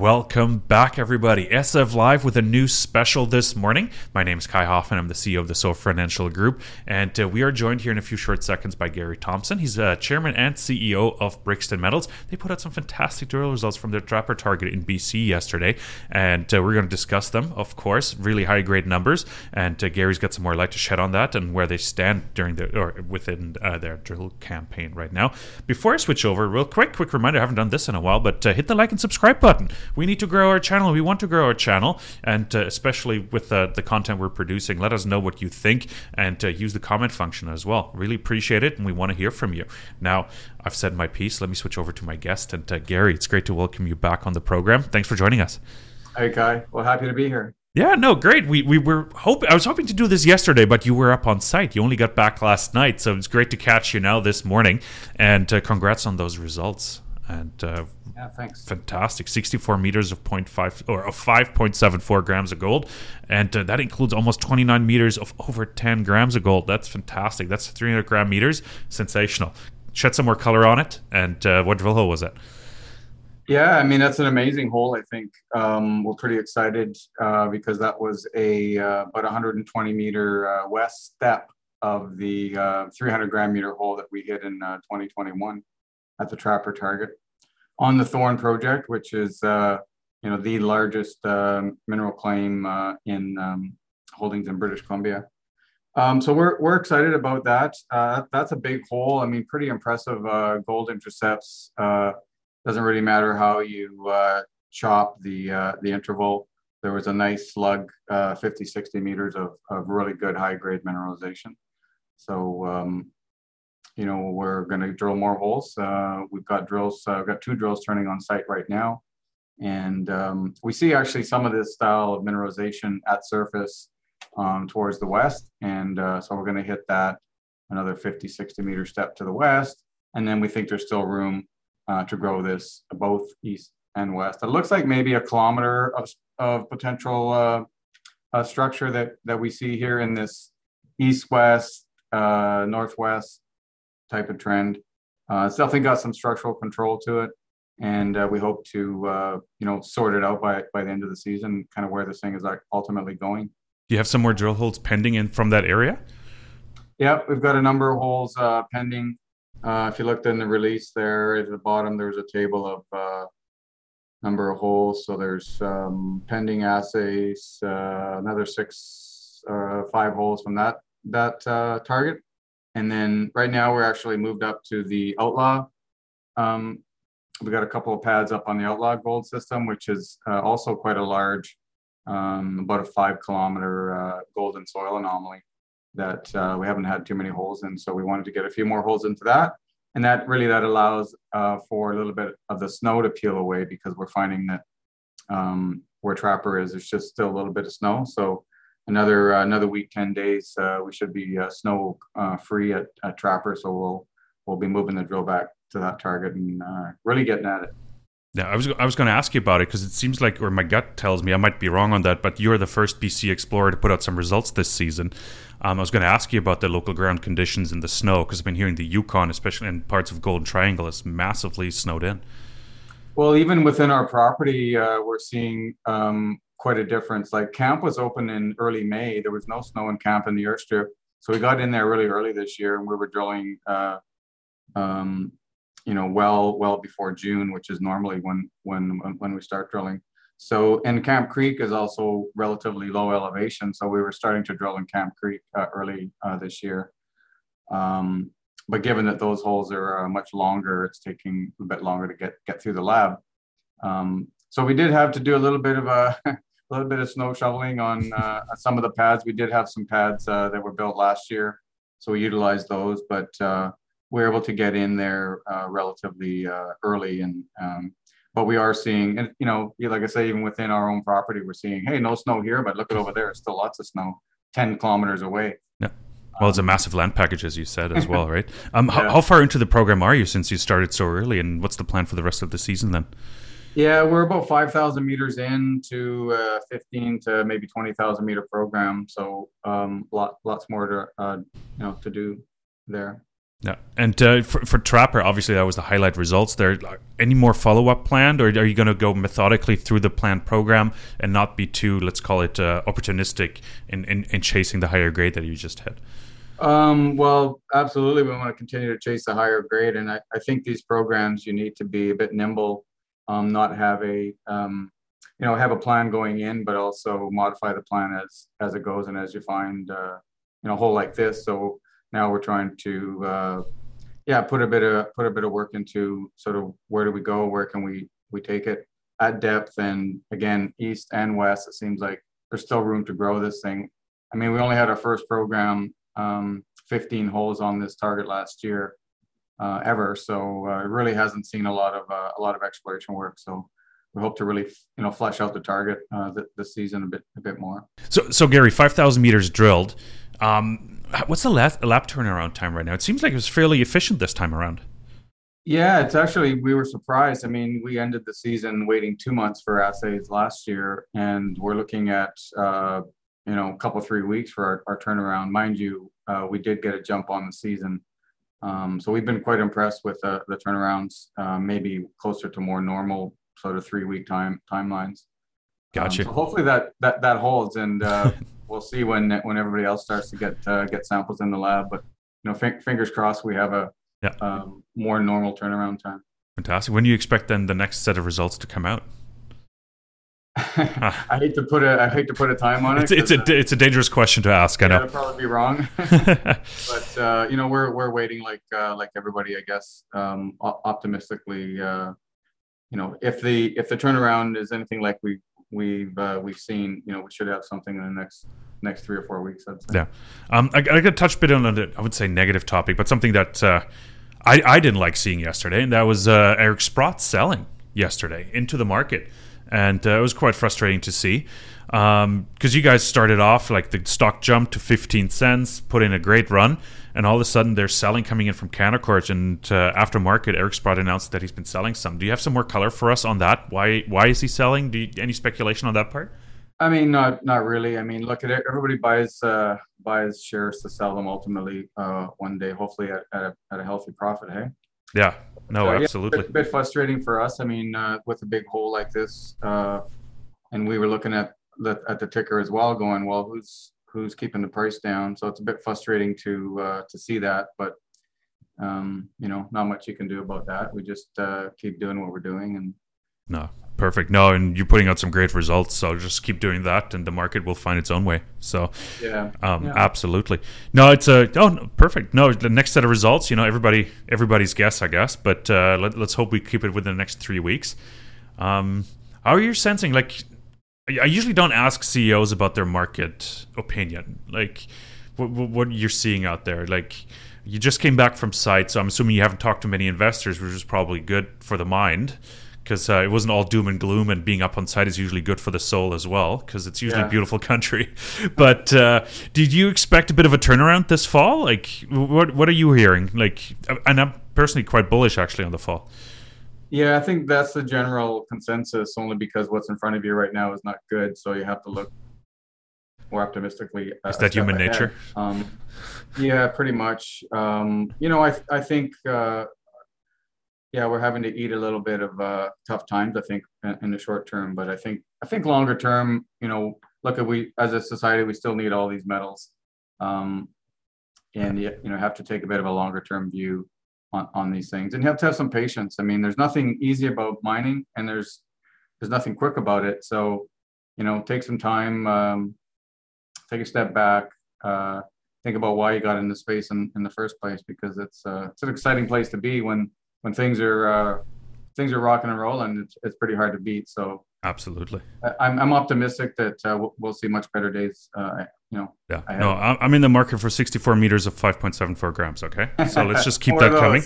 Welcome back, everybody. SF Live with a new special this morning. My name is Kai Hoffmann. I'm the CEO of the Soar Financial Group, and uh, we are joined here in a few short seconds by Gary Thompson. He's uh, chairman and CEO of Brixton Metals. They put out some fantastic drill results from their trapper target in BC yesterday, and uh, we're going to discuss them, of course. Really high grade numbers, and uh, Gary's got some more light to shed on that and where they stand during the or within uh, their drill campaign right now. Before I switch over, real quick, quick reminder: I haven't done this in a while, but hit the like and subscribe button we need to grow our channel. We want to grow our channel, and uh, especially with uh, the content we're producing, let us know what you think and uh, use the comment function as well. Really appreciate it, and we want to hear from you. Now, I've said my piece. Let me switch over to my guest, and uh, Gary. It's great to welcome you back on the program. Thanks for joining us. Hey, Kai. Well, happy to be here. Yeah, no, great. We we were hoping I was hoping to do this yesterday, but you were up on site. You only got back last night, so it's great to catch you now this morning. And uh, congrats on those results. And uh, yeah, thanks. Fantastic. 64 meters of 0.5 or of 5.74 grams of gold. And uh, that includes almost 29 meters of over 10 grams of gold. That's fantastic. That's 300 gram meters. Sensational. Shed some more color on it. And uh, what drill hole was it? Yeah, I mean, that's an amazing hole. I think um, we're pretty excited uh, because that was a uh, about 120 meter uh, west step of the uh, 300 gram meter hole that we hit in 2021 at the Trapper target on the Thorn project, which is uh, you know the largest uh, mineral claim uh, in um, holdings in British Columbia. Um, so we're we're excited about that. Uh, that's a big hole. I mean, pretty impressive uh, gold intercepts. Uh, doesn't really matter how you chop the the interval. There was a nice slug, 50, 60 meters of, of really good high grade mineralization. So um, you know, we're going to drill more holes. Uh, we've got drills, uh, we've got two drills turning on site right now. And um, we see actually some of this style of mineralization at surface um, towards the west. And uh, so we're going to hit that another 50, 60 meter step to the west. And then we think there's still room uh, to grow this both east and west. It looks like maybe a kilometer of, of potential uh, uh, structure that, that we see here in this east-west, northwest type of trend. Uh, it's definitely got some structural control to it, and uh, we hope to uh, you know sort it out by by the end of the season, kind of where this thing is ultimately going. Do you have some more drill holes pending in from that area? Yeah, we've got a number of holes uh, pending. Uh, if you looked in the release there at the bottom, there's a table of uh, number of holes. So there's um, pending assays, another six, five holes from that that target and then right now we're actually moved up to the Outlaw. Um, we got a couple of pads up on the Outlaw Gold system, which is uh, also quite a large, um, about a five kilometer uh, gold-in-soil anomaly that uh, we haven't had too many holes in. So we wanted to get a few more holes into that. And that really that allows uh, for a little bit of the snow to peel away because we're finding that um, where Trapper is, there's just still a little bit of snow. So another uh, another week, ten days, uh, we should be uh, snow uh, free at, at Trapper. So we'll we'll be moving the drill back to that target and uh, really getting at it. Yeah, I was I was going to ask you about it because it seems like, or my gut tells me, I might be wrong on that, but you're the first BC explorer to put out some results this season. Um, I was going to ask you about the local ground conditions in the snow because I've been hearing the Yukon, especially in parts of Golden Triangle, is massively snowed in. Well, even within our property, uh, we're seeing um, quite a difference. Like camp was open in early May. There was no snow in camp in the airstrip. So we got in there really early this year and we were drilling, uh, um, you know, well, well before June, which is normally when, when, when we start drilling. So, and Camp Creek is also relatively low elevation. So we were starting to drill in Camp Creek uh, early uh, this year. Um, but given that those holes are uh, much longer, it's taking a bit longer to get, get through the lab. Um, so we did have to do a little bit of a a little bit of snow shoveling on uh, some of the pads. We did have some pads uh, that were built last year, so we utilized those. But uh, we are able to get in there uh, relatively uh, early, and um, but we are seeing, and you know, like I say, even within our own property, we're seeing, hey, no snow here, but look at over there, it's still lots of snow, ten kilometers away. Yeah. Well, it's a massive land package, as you said, as well, right? Um, yeah. how, how far into the program are you since you started so early, and what's the plan for the rest of the season then? Yeah, we're about 5,000 meters into uh, 15 to maybe 20,000 meter program. So um, lot, lots more to, uh, you know, to do there. Yeah, and uh, for, for Trapper, obviously that was the highlight results there. Any more follow up planned, or are you going to go methodically through the planned program and not be too, let's call it, uh, opportunistic in, in, in, chasing the higher grade that you just hit? Um, well, absolutely. We want to continue to chase the higher grade, and I, I think these programs you need to be a bit nimble, um, not have a um, you know have a plan going in, but also modify the plan as as it goes and as you find uh, you know a hole like this. So now we're trying to uh, yeah put a bit of put a bit of work into sort of where do we go where can we we take it at depth? And again east and west it seems like there's still room to grow this thing. I mean we only had our first program um, 15 holes on this target last year uh, ever so uh, it really hasn't seen a lot of uh, a lot of exploration work so we hope to really you know flesh out the target uh, this season a bit a bit more so so gary 5000 meters drilled um, What's the lap, lap turnaround time right now? It seems like it was fairly efficient this time around. Yeah, it's actually we were surprised. I mean, we ended the season waiting two months for assays last year, and we're looking at uh, you know a couple three weeks for our, our turnaround. Mind you, uh, we did get a jump on the season, um, so we've been quite impressed with uh, the turnarounds. Uh, maybe closer to more normal sort of three week time timelines. Gotcha. Um, so hopefully that that that holds, and uh, we'll see when when everybody else starts to get uh, get samples in the lab. But you know, f- fingers crossed, we have a yeah. um, more normal turnaround time. Fantastic. When do you expect then the next set of results to come out? I hate to put a I hate to put a time on it. It's, it's a uh, it's a dangerous question to ask. I know. I'd probably be wrong, but uh, you know we're we're waiting like uh, like everybody, I guess, um, optimistically. Uh, you know, if the if the turnaround is anything like we we've uh, we've seen, you know, we should have something in the next next three or four weeks. I'd say. Yeah, um, I, I got to touch a bit on a, I would say negative topic, but something that uh, I I didn't like seeing yesterday, and that was uh, Eric Sprott selling yesterday into the market, and uh, it was quite frustrating to see because um, you guys started off like the stock jumped to 15 cents, put in a great run, and all of a sudden there's selling coming in from Canaccord and uh, aftermarket. Eric Sprott announced that he's been selling some. Do you have some more color for us on that? Why why is he selling? Do you, any speculation on that part? I mean, not not really. I mean, look at it. Everybody buys uh, buys shares to sell them ultimately uh, one day, hopefully at, at, a, at a healthy profit. Hey. Yeah. No, absolutely. Yeah, a bit, bit, frustrating for us. I mean, uh, with a big hole like this, uh, and we were looking at the, at the ticker as well, going, well, who's who's keeping the price down? So it's a bit frustrating to uh, to see that, but um, you know, not much you can do about that. We just uh, keep doing what we're doing, and no, perfect. No, and you're putting out some great results. So just keep doing that, and the market will find its own way. So yeah, um, yeah. absolutely. No, it's a oh no, perfect. No, the next set of results. You know, everybody everybody's guess, I guess. But uh, let, us hope we keep it within the next three weeks. Um, how are you sensing? Like, I usually don't ask CEOs about their market opinion, like what, what you're seeing out there. Like, you just came back from site, so I'm assuming you haven't talked to many investors, which is probably good for the mind because uh, it wasn't all doom and gloom, and being up on site is usually good for the soul as well because it's usually yeah. a beautiful country. but uh, did you expect a bit of a turnaround this fall? Like, what what are you hearing? Like, and I'm personally quite bullish actually on the fall. Yeah, I think that's the general consensus. Only because what's in front of you right now is not good, so you have to look more optimistically. Is that human ahead. nature? Um, yeah, pretty much. Um, you know, I I think uh, yeah, we're having to eat a little bit of uh, tough times. I think in, the short term, but I think I think longer term, you know, look at we as a society, we still need all these metals, um, and you know, have to take a bit of a longer term view on, on these things and you have to have some patience i mean there's nothing easy about mining and there's there's nothing quick about it so you know take some time um, take a step back uh, think about why you got into space in, in the first place because it's uh, it's an exciting place to be when when things are uh, things are rocking and rolling it's, it's pretty hard to beat so absolutely i'm, I'm optimistic that uh, we'll, we'll, see much better days uh, you know. Yeah. No, I'm in the market for 64 meters of 5.74 grams. Okay. So let's just keep that coming.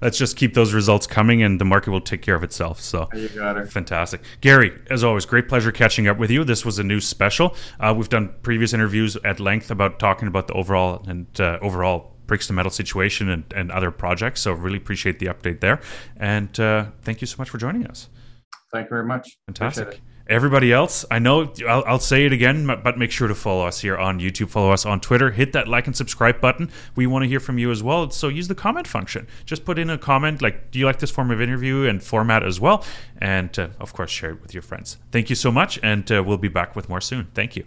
Let's just keep those results coming, and the market will take care of itself. So you got her. fantastic, Gary. As always, great pleasure catching up with you. This was a new special. Uh, we've done previous interviews at length about talking about the overall and uh, overall to Metal situation and, and other projects. So really appreciate the update there, and uh, thank you so much for joining us. Thank you very much. Fantastic. Everybody else, I know I'll, I'll, say it again, but make sure to follow us here on YouTube, follow us on Twitter, hit that like and subscribe button. We want to hear from you as well. So use the comment function. Just put in a comment like, do you like this form of interview and format as well? And uh, of course, share it with your friends. Thank you so much, and uh, we'll be back with more soon. Thank you.